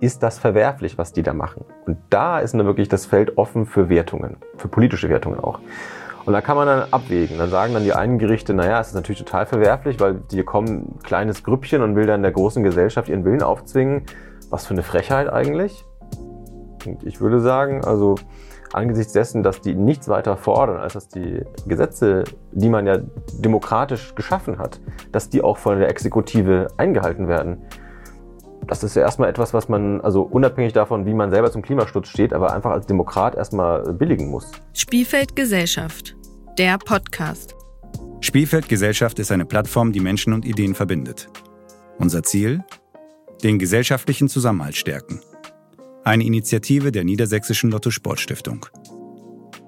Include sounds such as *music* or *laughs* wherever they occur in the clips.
ist das verwerflich, was die da machen? Und da ist dann wirklich das Feld offen für Wertungen, für politische Wertungen auch. Und da kann man dann abwägen. Dann sagen dann die einen Gerichte, naja, es ist natürlich total verwerflich, weil hier kommen ein kleines Grüppchen und will dann der großen Gesellschaft ihren Willen aufzwingen. Was für eine Frechheit eigentlich. Und ich würde sagen, also angesichts dessen, dass die nichts weiter fordern, als dass die Gesetze, die man ja demokratisch geschaffen hat, dass die auch von der Exekutive eingehalten werden. Das ist ja erstmal etwas, was man, also unabhängig davon, wie man selber zum Klimaschutz steht, aber einfach als Demokrat erstmal billigen muss. Spielfeld Gesellschaft, der Podcast. Spielfeld Gesellschaft ist eine Plattform, die Menschen und Ideen verbindet. Unser Ziel? Den gesellschaftlichen Zusammenhalt stärken. Eine Initiative der Niedersächsischen Lotto Sportstiftung.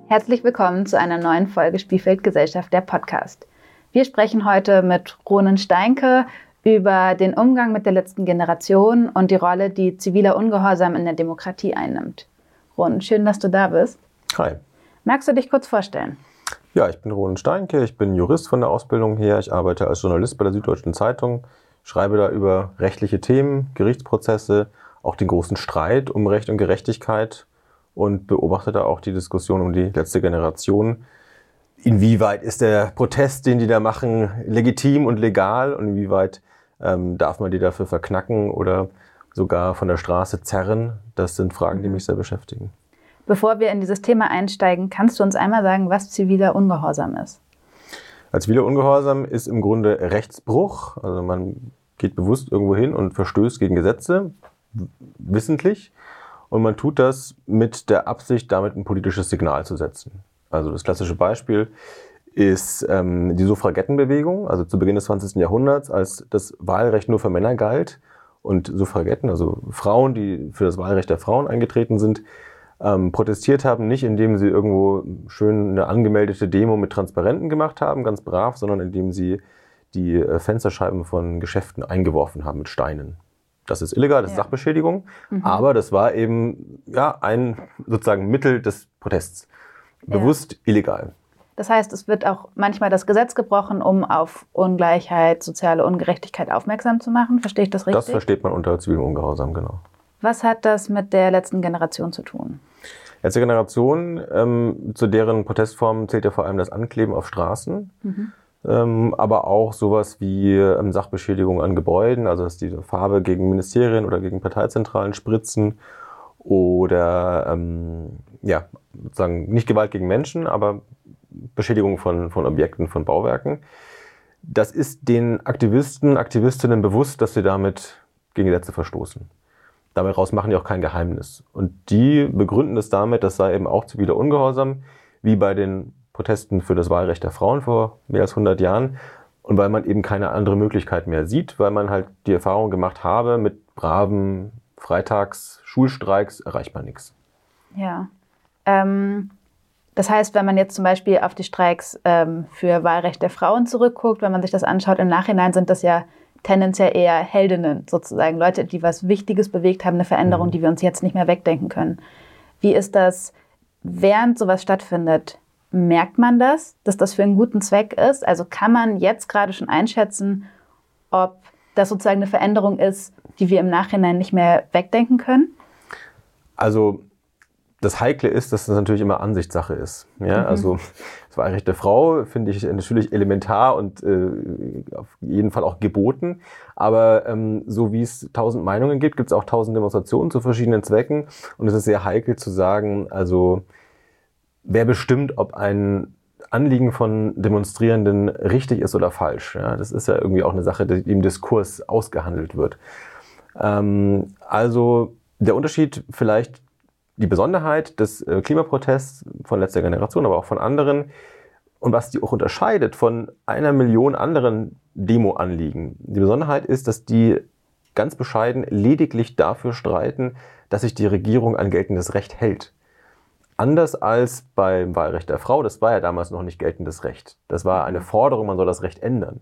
Herzlich willkommen zu einer neuen Folge Spielfeld Gesellschaft, der Podcast. Wir sprechen heute mit Ronen Steinke über den Umgang mit der letzten Generation und die Rolle, die ziviler Ungehorsam in der Demokratie einnimmt. Ronen, schön, dass du da bist. Hi. Magst du dich kurz vorstellen? Ja, ich bin Ronen Steinke, ich bin Jurist von der Ausbildung her. Ich arbeite als Journalist bei der Süddeutschen Zeitung, schreibe da über rechtliche Themen, Gerichtsprozesse auch den großen Streit um Recht und Gerechtigkeit und beobachte da auch die Diskussion um die letzte Generation. Inwieweit ist der Protest, den die da machen, legitim und legal und inwieweit ähm, darf man die dafür verknacken oder sogar von der Straße zerren? Das sind Fragen, die mich sehr beschäftigen. Bevor wir in dieses Thema einsteigen, kannst du uns einmal sagen, was ziviler Ungehorsam ist? Als ziviler Ungehorsam ist im Grunde Rechtsbruch. Also man geht bewusst irgendwo hin und verstößt gegen Gesetze, wissentlich. Und man tut das mit der Absicht, damit ein politisches Signal zu setzen. Also das klassische Beispiel ist ähm, die Suffragettenbewegung, also zu Beginn des 20. Jahrhunderts, als das Wahlrecht nur für Männer galt und Suffragetten, also Frauen, die für das Wahlrecht der Frauen eingetreten sind, ähm, protestiert haben, nicht indem sie irgendwo schön eine angemeldete Demo mit Transparenten gemacht haben, ganz brav, sondern indem sie die äh, Fensterscheiben von Geschäften eingeworfen haben mit Steinen. Das ist illegal, das ja. ist Sachbeschädigung. Mhm. Aber das war eben ja, ein sozusagen Mittel des Protests. Bewusst ja. illegal. Das heißt, es wird auch manchmal das Gesetz gebrochen, um auf Ungleichheit, soziale Ungerechtigkeit aufmerksam zu machen. Verstehe ich das richtig? Das versteht man unter zivilem Ungehorsam, genau. Was hat das mit der letzten Generation zu tun? Letzte Generation, ähm, zu deren Protestformen zählt ja vor allem das Ankleben auf Straßen. Mhm ähm, aber auch sowas wie ähm, Sachbeschädigung an Gebäuden, also dass die Farbe gegen Ministerien oder gegen Parteizentralen spritzen oder ähm, ja, sozusagen nicht Gewalt gegen Menschen, aber Beschädigung von, von Objekten, von Bauwerken. Das ist den Aktivisten, Aktivistinnen bewusst, dass sie damit gegen Gesetze verstoßen. Daraus machen die auch kein Geheimnis. Und die begründen das damit, das sei eben auch ziviler Ungehorsam, wie bei den Protesten für das Wahlrecht der Frauen vor mehr als 100 Jahren. Und weil man eben keine andere Möglichkeit mehr sieht, weil man halt die Erfahrung gemacht habe, mit braven Freitags-Schulstreiks erreicht man nichts. Ja. Ähm, das heißt, wenn man jetzt zum Beispiel auf die Streiks ähm, für Wahlrecht der Frauen zurückguckt, wenn man sich das anschaut, im Nachhinein sind das ja tendenziell eher Heldinnen sozusagen, Leute, die was Wichtiges bewegt haben, eine Veränderung, mhm. die wir uns jetzt nicht mehr wegdenken können. Wie ist das, während sowas stattfindet? Merkt man das, dass das für einen guten Zweck ist? Also kann man jetzt gerade schon einschätzen, ob das sozusagen eine Veränderung ist, die wir im Nachhinein nicht mehr wegdenken können? Also das Heikle ist, dass das natürlich immer Ansichtssache ist. Ja, mhm. also *laughs* das Wahlrecht der Frau finde ich natürlich elementar und äh, auf jeden Fall auch geboten. Aber ähm, so wie es tausend Meinungen gibt, gibt es auch tausend Demonstrationen zu verschiedenen Zwecken. Und es ist sehr heikel zu sagen, also wer bestimmt, ob ein Anliegen von Demonstrierenden richtig ist oder falsch. Ja, das ist ja irgendwie auch eine Sache, die im Diskurs ausgehandelt wird. Ähm, also der Unterschied vielleicht die Besonderheit des äh, Klimaprotests von letzter Generation, aber auch von anderen und was die auch unterscheidet von einer Million anderen Demo-Anliegen. Die Besonderheit ist, dass die ganz bescheiden lediglich dafür streiten, dass sich die Regierung an geltendes Recht hält. Anders als beim Wahlrecht der Frau, das war ja damals noch nicht geltendes Recht. Das war eine Forderung, man soll das Recht ändern.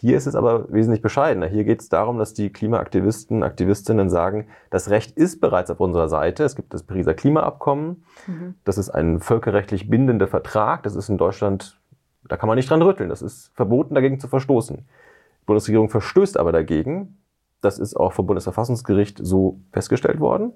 Hier ist es aber wesentlich bescheidener. Hier geht es darum, dass die Klimaaktivisten, Aktivistinnen sagen, das Recht ist bereits auf unserer Seite. Es gibt das Pariser Klimaabkommen. Mhm. Das ist ein völkerrechtlich bindender Vertrag. Das ist in Deutschland, da kann man nicht dran rütteln. Das ist verboten, dagegen zu verstoßen. Die Bundesregierung verstößt aber dagegen, Das ist auch vom Bundesverfassungsgericht so festgestellt worden.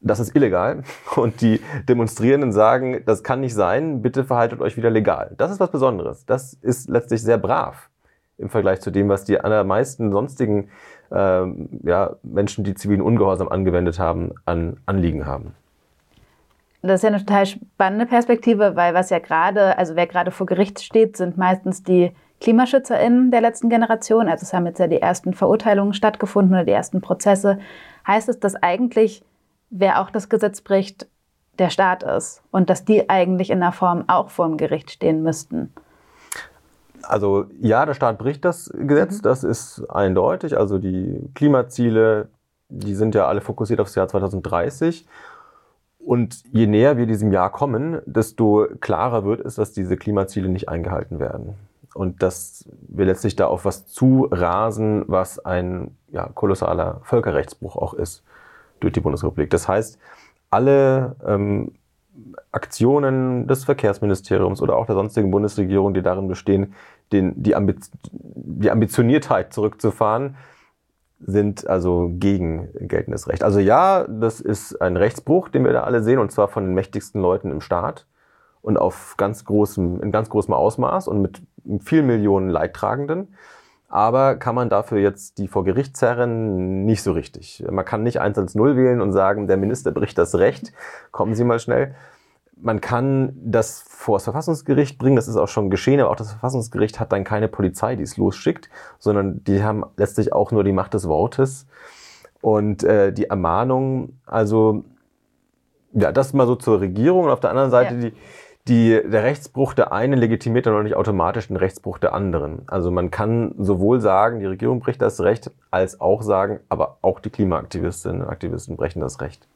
Das ist illegal. *laughs* Und die Demonstrierenden sagen, das kann nicht sein, bitte verhaltet euch wieder legal. Das ist was Besonderes. Das ist letztlich sehr brav im Vergleich zu dem, was die allermeisten sonstigen ähm, ja, Menschen, die zivilen Ungehorsam angewendet haben, an Anliegen haben. Das ist ja eine total spannende Perspektive, weil was ja gerade, also wer gerade vor Gericht steht, sind meistens die KlimaschützerInnen der letzten Generation. Also es haben jetzt ja die ersten Verurteilungen stattgefunden oder die ersten Prozesse. Heißt es, dass eigentlich, wer auch das Gesetz bricht, der Staat ist und dass die eigentlich in der Form auch vor dem Gericht stehen müssten? Also ja, der Staat bricht das Gesetz, mhm. das ist eindeutig. Also die Klimaziele, die sind ja alle fokussiert aufs Jahr 2030. Und je näher wir diesem Jahr kommen, desto klarer wird es, dass diese Klimaziele nicht eingehalten werden. Und dass wir letztlich da auf was zu rasen, was ein ja, kolossaler Völkerrechtsbruch auch ist durch die Bundesrepublik. Das heißt, alle ähm, Aktionen des Verkehrsministeriums oder auch der sonstigen Bundesregierung, die darin bestehen, den, die, Ambiz die Ambitioniertheit zurückzufahren, sind also gegen geltendes Recht. Also ja, das ist ein Rechtsbruch, den wir da alle sehen, und zwar von den mächtigsten Leuten im Staat und auf ganz großem, in ganz großem Ausmaß und mit vielen Millionen Leidtragenden. Aber kann man dafür jetzt die vor Gericht zerren? Nicht so richtig. Man kann nicht 1 als 0 wählen und sagen, der Minister bricht das Recht. Kommen Sie mal schnell man kann das vor das Verfassungsgericht bringen, das ist auch schon geschehen, aber auch das Verfassungsgericht hat dann keine Polizei, die es losschickt, sondern die haben letztlich auch nur die Macht des Wortes und äh, die Ermahnung. Also ja, das mal so zur Regierung und auf der anderen Seite ja. die, die, der Rechtsbruch der einen legitimiert dann noch nicht automatisch den Rechtsbruch der anderen. Also man kann sowohl sagen, die Regierung bricht das Recht, als auch sagen, aber auch die Klimaaktivistinnen und Aktivisten brechen das Recht.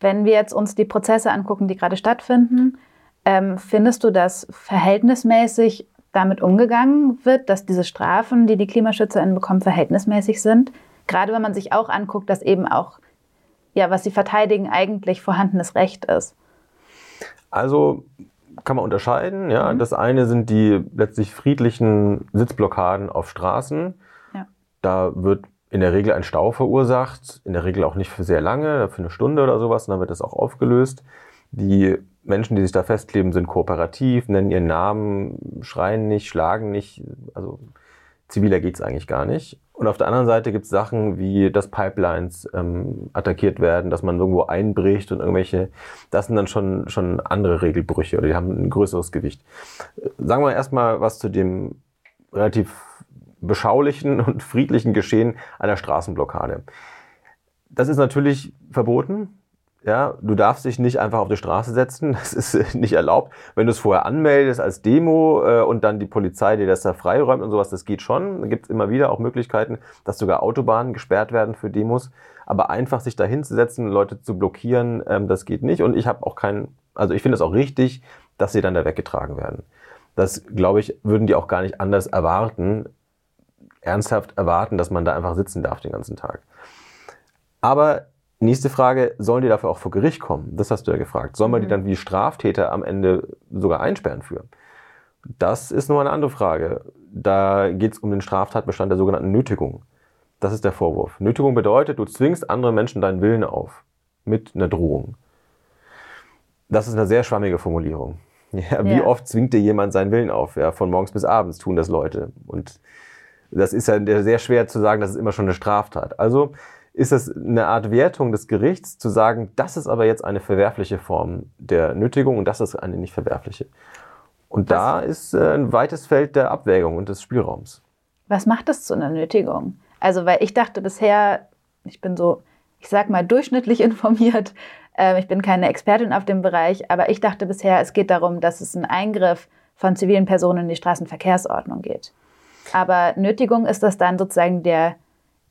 Wenn wir jetzt uns die Prozesse angucken, die gerade stattfinden, ähm, findest du, dass verhältnismäßig damit umgegangen wird, dass diese Strafen, die die KlimaschützerInnen bekommen, verhältnismäßig sind? Gerade wenn man sich auch anguckt, dass eben auch, ja, was sie verteidigen, eigentlich vorhandenes Recht ist. Also kann man unterscheiden. Ja. Mhm. Das eine sind die letztlich friedlichen Sitzblockaden auf Straßen. Ja. Da wird in der Regel ein Stau verursacht, in der Regel auch nicht für sehr lange, für eine Stunde oder sowas, und dann wird das auch aufgelöst. Die Menschen, die sich da festkleben, sind kooperativ, nennen ihren Namen, schreien nicht, schlagen nicht. Also ziviler geht's eigentlich gar nicht. Und auf der anderen Seite gibt's Sachen wie, dass Pipelines ähm, attackiert werden, dass man irgendwo einbricht und irgendwelche, das sind dann schon, schon andere Regelbrüche oder die haben ein größeres Gewicht. Sagen wir erstmal was zu dem relativ beschaulichen *laughs* und friedlichen Geschehen einer Straßenblockade. Das ist natürlich verboten. Ja, du darfst dich nicht einfach auf die Straße setzen, *laughs* das ist nicht erlaubt. Wenn du es vorher anmeldest als Demo äh, und dann die Polizei dir das da freiräumt und sowas, das geht schon. Da gibt es immer wieder auch Möglichkeiten, dass sogar Autobahnen gesperrt werden für Demos. Aber einfach sich da hinzusetzen, Leute zu blockieren, ähm, das geht nicht. Und ich habe auch keinen, also ich finde es auch richtig, dass sie dann da weggetragen werden. Das, glaube ich, würden die auch gar nicht anders erwarten, ernsthaft erwarten, dass man da einfach sitzen darf den ganzen Tag. Aber nächste Frage, sollen die dafür auch vor Gericht kommen? Das hast du ja gefragt. Soll man die mhm. dann wie Straftäter am Ende sogar einsperren für? Das ist nur eine andere Frage. Da geht es um den Straftatbestand der sogenannten Nötigung. Das ist der Vorwurf. Nötigung bedeutet, du zwingst andere Menschen deinen Willen auf. Mit einer Drohung. Das ist eine sehr schwammige Formulierung. *laughs* Ja, wie ja. oft zwingt dir jemand seinen Willen auf? Ja, von morgens bis abends tun das Leute. Und das ist ja sehr schwer zu sagen, das ist immer schon eine Straftat. Also ist es eine Art Wertung des Gerichts zu sagen, das ist aber jetzt eine verwerfliche Form der Nötigung und das ist eine nicht verwerfliche. Und Was? da ist äh, ein weites Feld der Abwägung und des Spielraums. Was macht das zu einer Nötigung? Also, weil ich dachte bisher, ich bin so, ich sag mal, durchschnittlich *laughs* informiert. Äh, ich bin keine Expertin auf dem Bereich, aber ich dachte bisher, es geht darum, dass es einen Eingriff von zivilen Personen in die Straßenverkehrsordnung geht. Aber Nötigung ist das dann sozusagen der,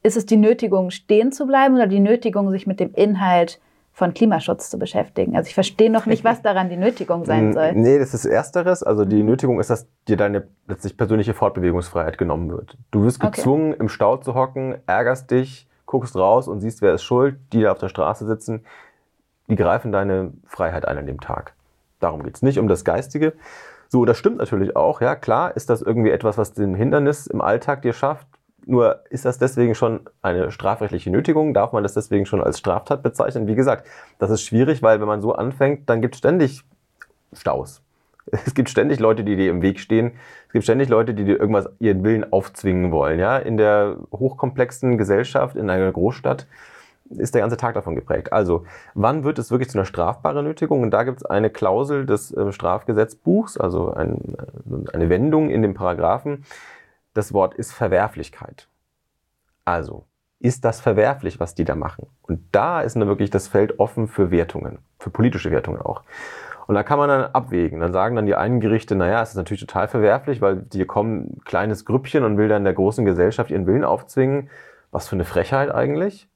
ist es die Nötigung, stehen zu bleiben oder die Nötigung, sich mit dem Inhalt von Klimaschutz zu beschäftigen. Also ich verstehe noch nicht, was daran die Nötigung sein soll. Nee, das ist Ersteres. Also die mhm. Nötigung ist, dass dir deine letztlich persönliche Fortbewegungsfreiheit genommen wird. Du wirst gezwungen, okay. im Stau zu hocken, ärgerst dich, guckst raus und siehst, wer ist schuld. Die, die auf der Straße sitzen, die greifen deine Freiheit ein an dem Tag. Darum geht's nicht um das Geistige, so, das stimmt natürlich auch. Ja, klar ist das irgendwie etwas, was den Hindernis im Alltag dir schafft. Nur ist das deswegen schon eine strafrechtliche Nötigung? Darf man das deswegen schon als Straftat bezeichnen? Wie gesagt, das ist schwierig, weil wenn man so anfängt, dann gibt es ständig Staus. *laughs* Es gibt ständig Leute, die dir im Weg stehen. Es gibt ständig Leute, die dir irgendwas ihren Willen aufzwingen wollen. Ja? In der hochkomplexen Gesellschaft, in einer Großstadt, ist der ganze Tag davon geprägt. Also, wann wird es wirklich zu einer strafbaren Nötigung? Und da gibt es eine Klausel des äh, Strafgesetzbuchs, also ein, äh, eine Wendung in dem Paragraphen. Das Wort ist Verwerflichkeit. Also, ist das verwerflich, was die da machen? Und da ist dann wirklich das Feld offen für Wertungen, für politische Wertungen auch. Und da kann man dann abwägen. Dann sagen dann die einen Gerichte, naja, es ist natürlich total verwerflich, weil hier kommen ein kleines Grüppchen und will dann der großen Gesellschaft ihren Willen aufzwingen. Was für eine Frechheit eigentlich.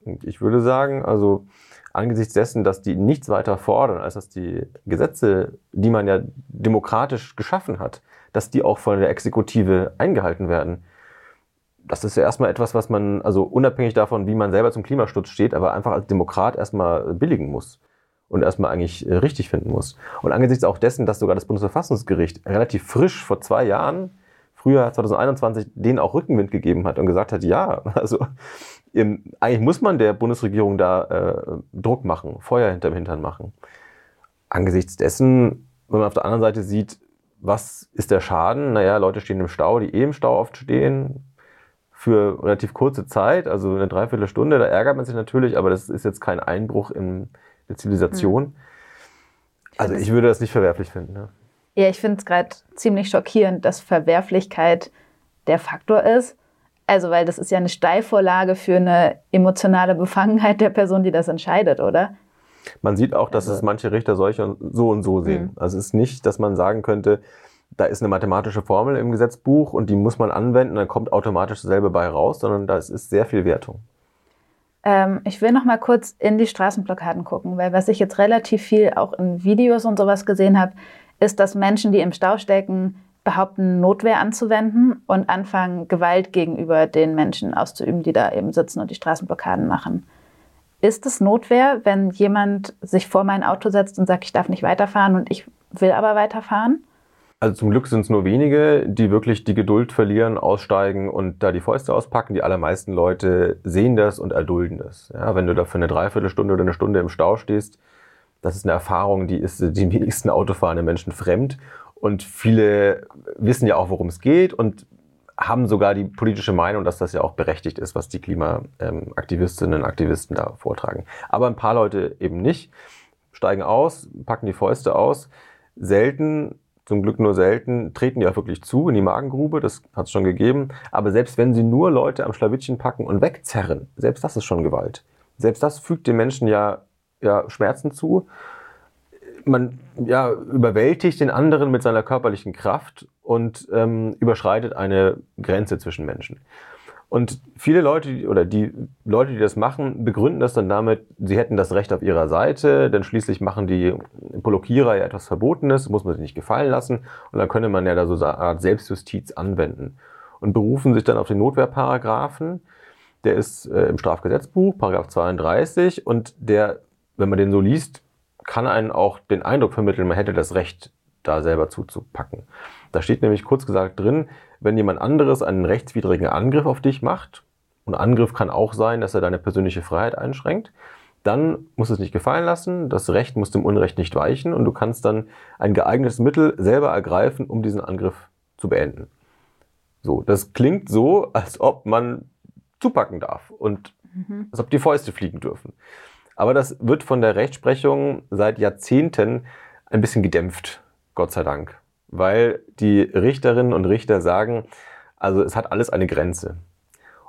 Und ich würde sagen, also angesichts dessen, dass die nichts weiter fordern, als dass die Gesetze, die man ja demokratisch geschaffen hat, dass die auch von der Exekutive eingehalten werden. Das ist ja erstmal etwas, was man, also unabhängig davon, wie man selber zum Klimaschutz steht, aber einfach als Demokrat erstmal billigen muss und erstmal eigentlich richtig finden muss. Und angesichts auch dessen, dass sogar das Bundesverfassungsgericht relativ frisch vor zwei Jahren, früher 2021, denen auch Rückenwind gegeben hat und gesagt hat, ja, *laughs* also im, eigentlich muss man der Bundesregierung da äh, Druck machen, Feuer hinterm Hintern machen. Angesichts dessen, wenn man auf der anderen Seite sieht, was ist der Schaden? Naja, Leute stehen im Stau, die eh im Stau oft stehen, für relativ kurze Zeit, also eine Dreiviertelstunde, da ärgert man sich natürlich, aber das ist jetzt kein Einbruch in der Zivilisation. Hm. Also ich würde das nicht verwerflich finden. Ne? Ja, ich finde es gerade ziemlich schockierend, dass Verwerflichkeit der Faktor ist. Also, weil das ist ja eine Steilvorlage für eine emotionale Befangenheit der Person, die das entscheidet, oder? Man sieht auch, dass also. es manche Richter solche so und so sehen. Mhm. Also es ist nicht, dass man sagen könnte, da ist eine mathematische Formel im Gesetzbuch und die muss man anwenden, dann kommt automatisch dasselbe bei raus, sondern da ist sehr viel Wertung. Ähm, ich will noch mal kurz in die Straßenblockaden gucken, weil was ich jetzt relativ viel auch in Videos und sowas gesehen habe, ist, dass Menschen, die im Stau stecken, behaupten, Notwehr anzuwenden und anfangen, Gewalt gegenüber den Menschen auszuüben, die da eben sitzen und die Straßenblockaden machen. Ist es Notwehr, wenn jemand sich vor mein Auto setzt und sagt, ich darf nicht weiterfahren und ich will aber weiterfahren? Also zum Glück sind es nur wenige, die wirklich die Geduld verlieren, aussteigen und da die Fäuste auspacken. Die allermeisten Leute sehen das und erdulden das. Ja, wenn du da für eine Dreiviertelstunde oder eine Stunde im Stau stehst, das ist eine Erfahrung, die ist den wenigsten autofahrenden Menschen fremd. Und viele wissen ja auch, worum es geht und haben sogar die politische Meinung, dass das ja auch berechtigt ist, was die Klimaaktivistinnen und Aktivisten da vortragen. Aber ein paar Leute eben nicht, steigen aus, packen die Fäuste aus. Selten, zum Glück nur selten, treten die auch wirklich zu in die Magengrube, das hat es schon gegeben. Aber selbst wenn sie nur Leute am Schlawittchen packen und wegzerren, selbst das ist schon Gewalt. Selbst das fügt den Menschen ja, ja Schmerzen zu man ja, überwältigt den anderen mit seiner körperlichen Kraft und ähm, überschreitet eine Grenze zwischen Menschen. Und viele Leute oder die Leute, die das machen, begründen das dann damit, sie hätten das Recht auf ihrer Seite, denn schließlich machen die Blockierer ja etwas Verbotenes, muss man sich nicht gefallen lassen und dann könne man ja da so eine Art Selbstjustiz anwenden und berufen sich dann auf den Notwehrparagraphen. Der ist äh, im Strafgesetzbuch, Paragraph 32 und der, wenn man den so liest, kann einen auch den Eindruck vermitteln, man hätte das Recht, da selber zuzupacken. Da steht nämlich kurz gesagt drin, wenn jemand anderes einen rechtswidrigen Angriff auf dich macht, und Angriff kann auch sein, dass er deine persönliche Freiheit einschränkt, dann musst du es nicht gefallen lassen, das Recht muss dem Unrecht nicht weichen und du kannst dann ein geeignetes Mittel selber ergreifen, um diesen Angriff zu beenden. So, das klingt so, als ob man zupacken darf und mhm. als ob die Fäuste fliegen dürfen. Aber das wird von der Rechtsprechung seit Jahrzehnten ein bisschen gedämpft, Gott sei Dank. Weil die Richterinnen und Richter sagen, also es hat alles eine Grenze.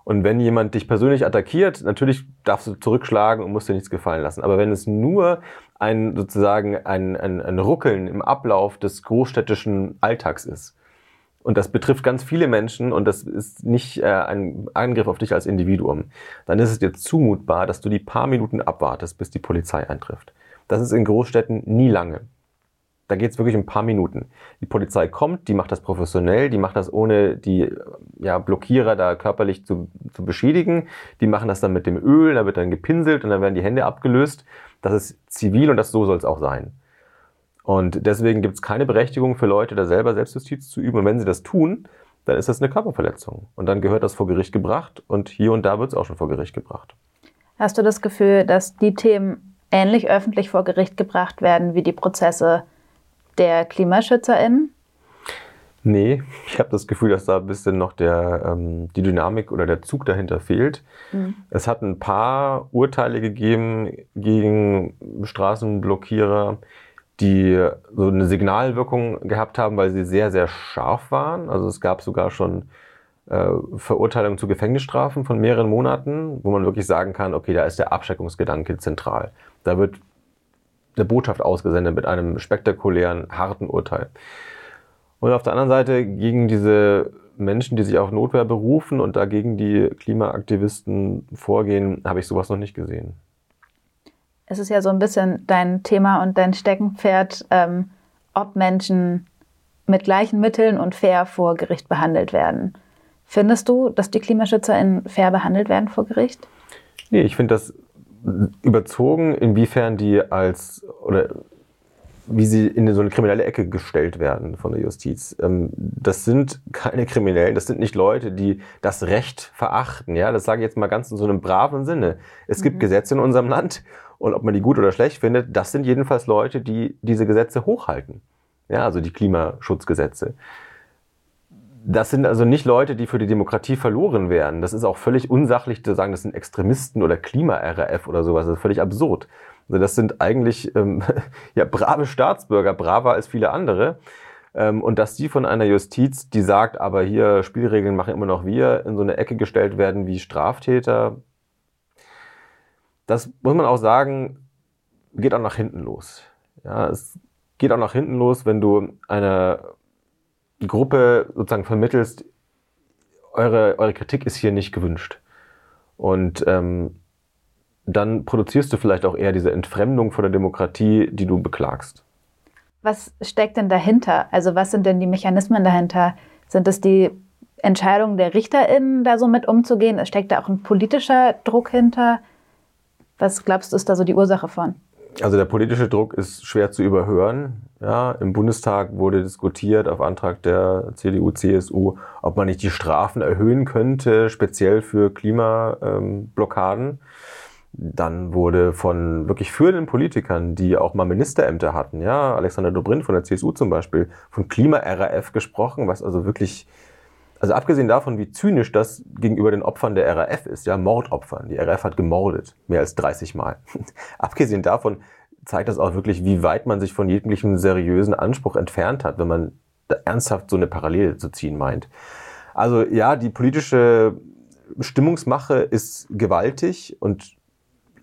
Und wenn jemand dich persönlich attackiert, natürlich darfst du zurückschlagen und musst dir nichts gefallen lassen. Aber wenn es nur ein sozusagen ein, ein, ein Ruckeln im Ablauf des großstädtischen Alltags ist, und das betrifft ganz viele Menschen und das ist nicht äh, ein Angriff auf dich als Individuum, dann ist es dir zumutbar, dass du die paar Minuten abwartest, bis die Polizei eintrifft. Das ist in Großstädten nie lange. Da geht es wirklich um ein paar Minuten. Die Polizei kommt, die macht das professionell, die macht das ohne die ja, Blockierer da körperlich zu, zu beschädigen. Die machen das dann mit dem Öl, da wird dann gepinselt und dann werden die Hände abgelöst. Das ist zivil und das so soll es auch sein. Und deswegen gibt es keine Berechtigung für Leute, da selber Selbstjustiz zu üben. Und wenn sie das tun, dann ist das eine Körperverletzung. Und dann gehört das vor Gericht gebracht und hier und da wird es auch schon vor Gericht gebracht. Hast du das Gefühl, dass die Themen ähnlich öffentlich vor Gericht gebracht werden wie die Prozesse der KlimaschützerInnen? Nee, ich habe das Gefühl, dass da ein bisschen noch der, ähm, die Dynamik oder der Zug dahinter fehlt. Mhm. Es hat ein paar Urteile gegeben gegen Straßenblockierer, die so eine Signalwirkung gehabt haben, weil sie sehr, sehr scharf waren. Also es gab sogar schon äh, Verurteilungen zu Gefängnisstrafen von mehreren Monaten, wo man wirklich sagen kann, okay, da ist der Abschreckungsgedanke zentral. Da wird eine Botschaft ausgesendet mit einem spektakulären, harten Urteil. Und auf der anderen Seite gegen diese Menschen, die sich auf Notwehr berufen und dagegen die Klimaaktivisten vorgehen, habe ich sowas noch nicht gesehen. Es ist ja so ein bisschen dein Thema und dein Steckenpferd, ähm, ob Menschen mit gleichen Mitteln und fair vor Gericht behandelt werden. Findest du, dass die KlimaschützerInnen fair behandelt werden vor Gericht? Nee, ich finde das überzogen, inwiefern die als oder wie sie in so eine kriminelle Ecke gestellt werden von der Justiz. Ähm, das sind keine Kriminellen, das sind nicht Leute, die das Recht verachten. Ja, das sage ich jetzt mal ganz in so einem braven Sinne. Es gibt mhm. Gesetze in unserem Land und ob man die gut oder schlecht findet, das sind jedenfalls Leute, die diese Gesetze hochhalten. Ja, also die Klimaschutzgesetze. Das sind also nicht Leute, die für die Demokratie verloren wären. Das ist auch völlig unsachlich zu sagen, das sind Extremisten oder Klima-RAF oder sowas. Das ist völlig absurd. Also das sind eigentlich ähm, *laughs* ja, brave Staatsbürger, braver als viele andere. Ähm, und dass die von einer Justiz, die sagt, aber hier Spielregeln machen immer noch wir, in so eine Ecke gestellt werden wie Straftäter, das muss man auch sagen, geht auch nach hinten los. Ja, es geht auch nach hinten los, wenn du einer Gruppe sozusagen vermittelst, eure, eure Kritik ist hier nicht gewünscht. Und ähm, dann produzierst du vielleicht auch eher diese Entfremdung von der Demokratie, die du beklagst. Was steckt denn dahinter? Also was sind denn die Mechanismen dahinter? Sind es die Entscheidungen der RichterInnen, da so mit umzugehen? Steckt da auch ein politischer Druck hinter? Was glaubst du, ist da so die Ursache von? Also der politische Druck ist schwer zu überhören. Ja, Im Bundestag wurde diskutiert auf Antrag der CDU, CSU, ob man nicht die Strafen erhöhen könnte, speziell für Klimablockaden. Dann wurde von wirklich führenden Politikern, die auch mal Ministerämter hatten, ja, Alexander Dobrindt von der CSU zum Beispiel, von Klima-RAF gesprochen, was also wirklich, also abgesehen davon, wie zynisch das gegenüber den Opfern der RAF ist, ja, Mordopfern. Die RAF hat gemordet, mehr als 30 Mal. *laughs* abgesehen davon zeigt das auch wirklich, wie weit man sich von jeglichem seriösen Anspruch entfernt hat, wenn man ernsthaft so eine Parallele zu ziehen meint. Also ja, die politische Stimmungsmache ist gewaltig und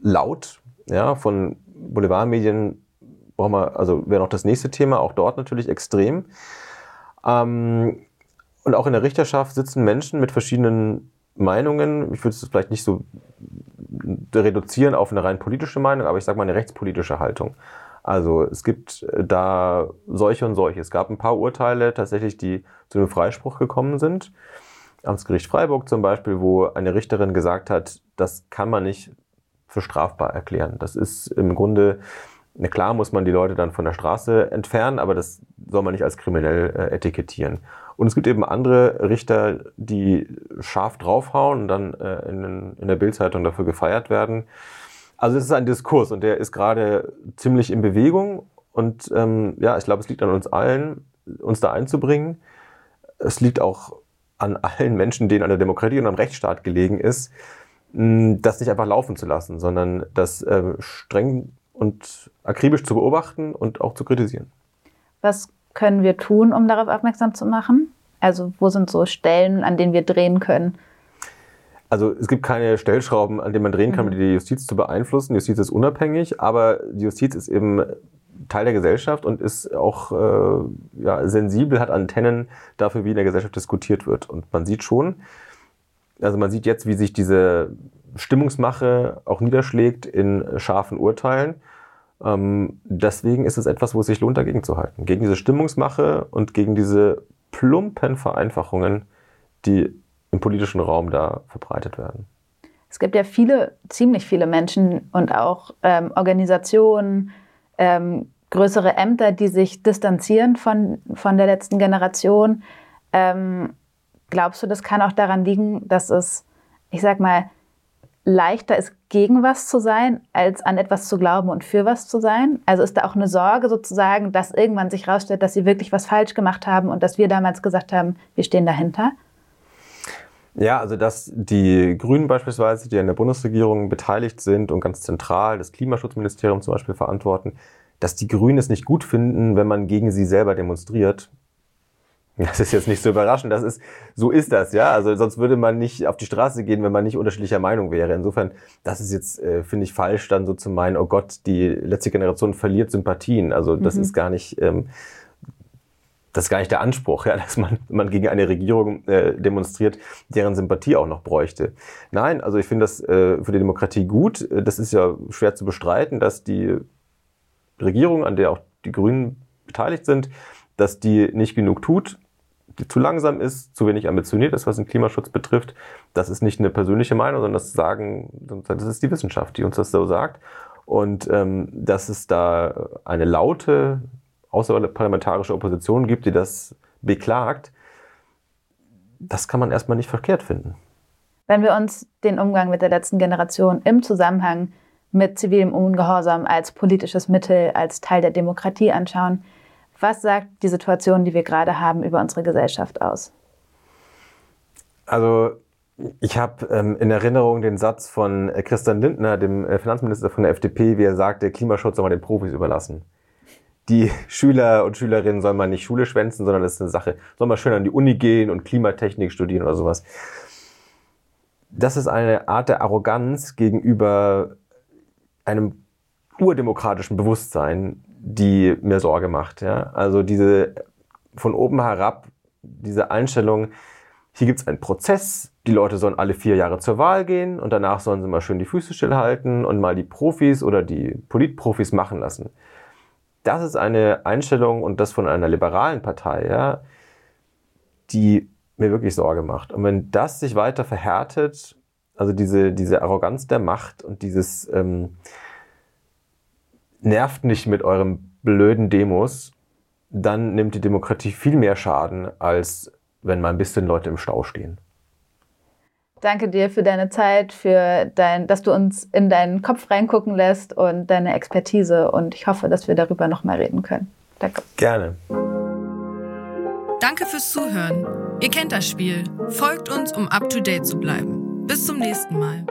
laut. Ja, von Boulevardmedien brauchen wir, also wäre noch das nächste Thema, auch dort natürlich extrem. Ähm, und auch in der Richterschaft sitzen Menschen mit verschiedenen Meinungen. Ich würde es vielleicht nicht so reduzieren auf eine rein politische Meinung, aber ich sage mal eine rechtspolitische Haltung. Also es gibt da solche und solche. Es gab ein paar Urteile tatsächlich, die zu einem Freispruch gekommen sind. Amtsgericht Freiburg zum Beispiel, wo eine Richterin gesagt hat, das kann man nicht für strafbar erklären. Das ist im Grunde, na klar muss man die Leute dann von der Straße entfernen, aber das soll man nicht als kriminell äh, etikettieren. Und es gibt eben andere Richter, die scharf draufhauen und dann äh, in, in der Bildzeitung dafür gefeiert werden. Also es ist ein Diskurs und der ist gerade ziemlich in Bewegung. Und ähm, ja, ich glaube, es liegt an uns allen, uns da einzubringen. Es liegt auch an allen Menschen, denen an der Demokratie und am Rechtsstaat gelegen ist, das nicht einfach laufen zu lassen, sondern das äh, streng und akribisch zu beobachten und auch zu kritisieren. Was können wir tun, um darauf aufmerksam zu machen? Also wo sind so Stellen, an denen wir drehen können? Also es gibt keine Stellschrauben, an denen man drehen kann, um mhm. die Justiz zu beeinflussen. Die Justiz ist unabhängig, aber die Justiz ist eben Teil der Gesellschaft und ist auch äh, ja, sensibel, hat Antennen dafür, wie in der Gesellschaft diskutiert wird. Und man sieht schon, also man sieht jetzt, wie sich diese Stimmungsmache auch niederschlägt in scharfen Urteilen. Ähm, deswegen ist es etwas, wo es sich lohnt, dagegen zu halten. Gegen diese Stimmungsmache und gegen diese plumpen Vereinfachungen, die im politischen Raum da verbreitet werden. Es gibt ja viele, ziemlich viele Menschen und auch ähm, Organisationen, ähm, größere Ämter, die sich distanzieren von, von der letzten Generation. Ähm, glaubst du, das kann auch daran liegen, dass es, ich sag mal, leichter ist, gegen was zu sein, als an etwas zu glauben und für was zu sein? Also ist da auch eine Sorge sozusagen, dass irgendwann sich herausstellt, dass sie wirklich was falsch gemacht haben und dass wir damals gesagt haben, wir stehen dahinter? Ja, also dass die Grünen beispielsweise, die in der Bundesregierung beteiligt sind und ganz zentral das Klimaschutzministerium zum Beispiel verantworten, dass die Grünen es nicht gut finden, wenn man gegen sie selber demonstriert. Das ist jetzt nicht so überraschend. Das ist, so ist das, ja. Also sonst würde man nicht auf die Straße gehen, wenn man nicht unterschiedlicher Meinung wäre. Insofern, das ist jetzt, äh, finde ich, falsch, dann so zu meinen, oh Gott, die letzte Generation verliert Sympathien. Also das mhm. ist gar nicht, ähm, das ist gar nicht der Anspruch, ja, *laughs* dass man, man gegen eine Regierung äh, demonstriert, deren Sympathie auch noch bräuchte. Nein, also ich finde das äh, für die Demokratie gut. Das ist ja schwer zu bestreiten, dass die Regierung, an der auch die Grünen beteiligt sind, dass die nicht genug tut, zu langsam ist, zu wenig ambitioniert ist, was den Klimaschutz betrifft. Das ist nicht eine persönliche Meinung, sondern das sagen, das ist die Wissenschaft, die uns das so sagt. Und ähm, dass es da eine laute außerparlamentarische Opposition gibt, die das beklagt, das kann man erstmal nicht verkehrt finden. Wenn wir uns den Umgang mit der letzten Generation im Zusammenhang mit zivilem Ungehorsam als politisches Mittel, als Teil der Demokratie anschauen, was sagt die Situation, die wir gerade haben, über unsere Gesellschaft aus? Also ich habe ähm, in Erinnerung den Satz von Christian Lindner, dem äh, Finanzminister von der FDP, wie er sagt, der Klimaschutz soll man den Profis überlassen die *laughs* Schüler und Schülerinnen soll man nicht Schule schwänzen, sondern das ist eine Sache, soll man schön an die Uni gehen und Klimatechnik studieren oder sowas. Das ist eine Art der Arroganz gegenüber einem urdemokratischen Bewusstsein, die mir Sorge macht. Ja? Also diese von oben herab, diese Einstellung, hier gibt es einen Prozess, die Leute sollen alle vier Jahre zur Wahl gehen und danach sollen sie mal schön die Füße stillhalten und mal die Profis oder die Politprofis machen lassen das ist eine Einstellung und das von einer liberalen Partei, ja, die mir wirklich Sorge macht. Und wenn das sich weiter verhärtet, also diese, diese Arroganz der Macht und dieses ähm, nervt nicht mit eurem blöden Demos, dann nimmt die Demokratie viel mehr Schaden, als wenn mal ein bisschen Leute im Stau stehen. Danke dir für deine Zeit, für dein, dass du uns in deinen Kopf reingucken lässt und deine Expertise. Und ich hoffe, dass wir darüber noch mal reden können. Danke. Gerne. Danke fürs Zuhören. Ihr kennt das Spiel. Folgt uns, um up to date zu bleiben. Bis zum nächsten Mal.